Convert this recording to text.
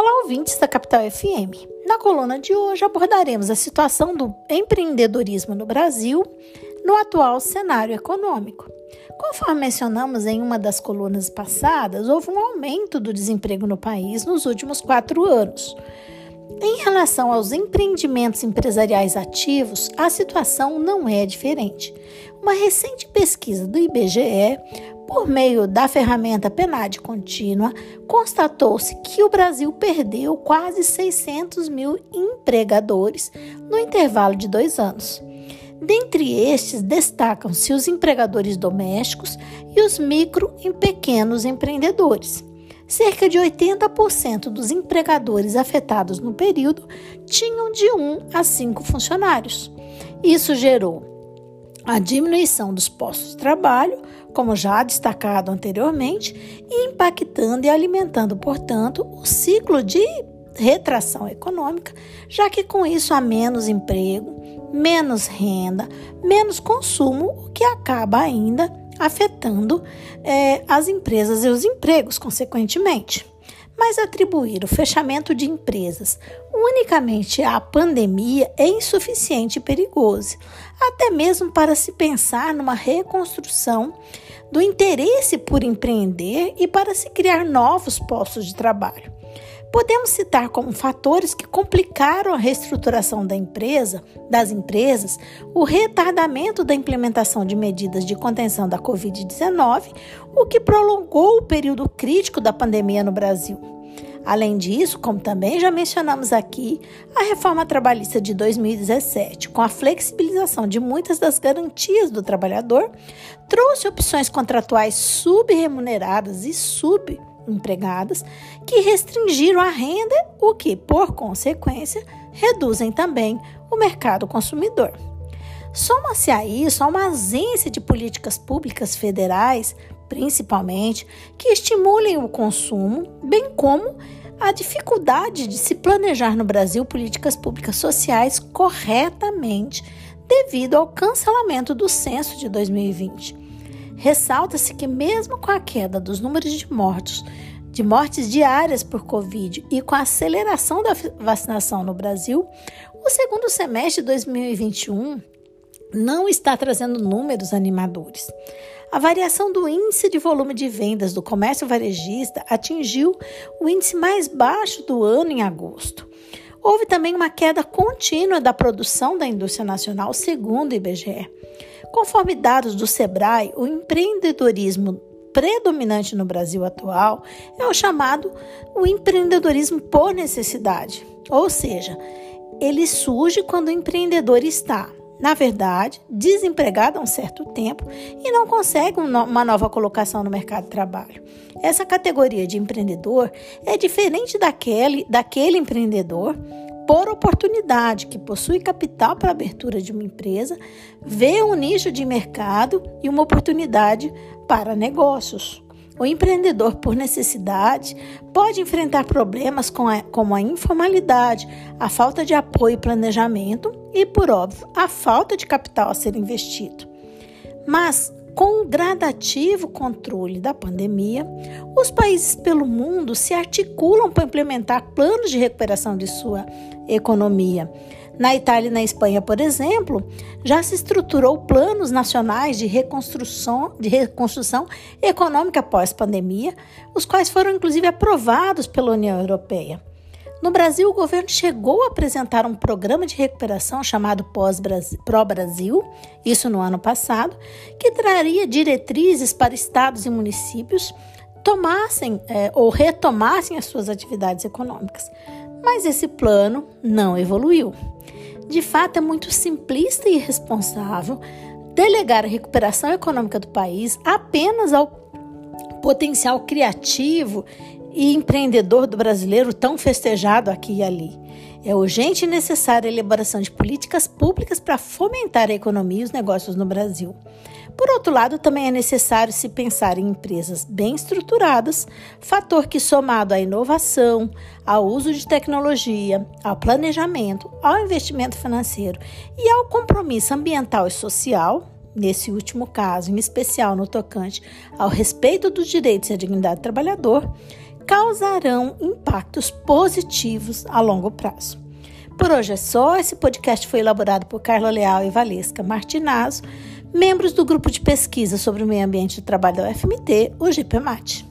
Olá, ouvintes da Capital FM. Na coluna de hoje abordaremos a situação do empreendedorismo no Brasil no atual cenário econômico. Conforme mencionamos em uma das colunas passadas, houve um aumento do desemprego no país nos últimos quatro anos. Em relação aos empreendimentos empresariais ativos, a situação não é diferente. Uma recente pesquisa do IBGE, por meio da ferramenta PNAD contínua, constatou-se que o Brasil perdeu quase 600 mil empregadores no intervalo de dois anos. Dentre estes, destacam-se os empregadores domésticos e os micro e pequenos empreendedores. Cerca de 80% dos empregadores afetados no período tinham de 1 a 5 funcionários. Isso gerou a diminuição dos postos de trabalho, como já destacado anteriormente, impactando e alimentando, portanto, o ciclo de retração econômica, já que com isso há menos emprego, menos renda, menos consumo, o que acaba ainda afetando é, as empresas e os empregos, consequentemente. Mas atribuir o fechamento de empresas unicamente à pandemia é insuficiente e perigoso, até mesmo para se pensar numa reconstrução do interesse por empreender e para se criar novos postos de trabalho. Podemos citar como fatores que complicaram a reestruturação da empresa, das empresas, o retardamento da implementação de medidas de contenção da Covid-19, o que prolongou o período crítico da pandemia no Brasil. Além disso, como também já mencionamos aqui, a reforma trabalhista de 2017, com a flexibilização de muitas das garantias do trabalhador, trouxe opções contratuais subremuneradas e sub empregadas que restringiram a renda, o que, por consequência, reduzem também o mercado consumidor. Soma-se a isso a uma ausência de políticas públicas federais, principalmente, que estimulem o consumo, bem como a dificuldade de se planejar no Brasil políticas públicas sociais corretamente devido ao cancelamento do censo de 2020. Ressalta-se que, mesmo com a queda dos números de mortos, de mortes diárias por Covid e com a aceleração da vacinação no Brasil, o segundo semestre de 2021 não está trazendo números animadores. A variação do índice de volume de vendas do comércio varejista atingiu o índice mais baixo do ano em agosto. Houve também uma queda contínua da produção da indústria nacional, segundo o IBGE. Conforme dados do Sebrae, o empreendedorismo predominante no Brasil atual é o chamado o empreendedorismo por necessidade, ou seja, ele surge quando o empreendedor está, na verdade, desempregado há um certo tempo e não consegue uma nova colocação no mercado de trabalho. Essa categoria de empreendedor é diferente daquele, daquele empreendedor por oportunidade, que possui capital para abertura de uma empresa, vê um nicho de mercado e uma oportunidade para negócios. O empreendedor, por necessidade, pode enfrentar problemas com a, como a informalidade, a falta de apoio e planejamento e, por óbvio, a falta de capital a ser investido. Mas, com o gradativo controle da pandemia, os países pelo mundo se articulam para implementar planos de recuperação de sua economia. Na Itália e na Espanha, por exemplo, já se estruturou planos nacionais de reconstrução, de reconstrução econômica pós-pandemia, os quais foram inclusive aprovados pela União Europeia. No Brasil, o governo chegou a apresentar um programa de recuperação chamado Pró-Brasil, isso no ano passado, que traria diretrizes para estados e municípios tomassem é, ou retomassem as suas atividades econômicas. Mas esse plano não evoluiu. De fato, é muito simplista e irresponsável delegar a recuperação econômica do país apenas ao potencial criativo e empreendedor do brasileiro tão festejado aqui e ali. É urgente e necessária a elaboração de políticas públicas para fomentar a economia e os negócios no Brasil. Por outro lado, também é necessário se pensar em empresas bem estruturadas, fator que, somado à inovação, ao uso de tecnologia, ao planejamento, ao investimento financeiro e ao compromisso ambiental e social, nesse último caso, em especial no tocante ao respeito dos direitos e à dignidade do trabalhador, causarão impactos positivos a longo prazo. Por hoje é só. Esse podcast foi elaborado por Carla Leal e Valesca Martinazzo, membros do grupo de pesquisa sobre o meio ambiente e trabalho da UFMT, o GPMAT.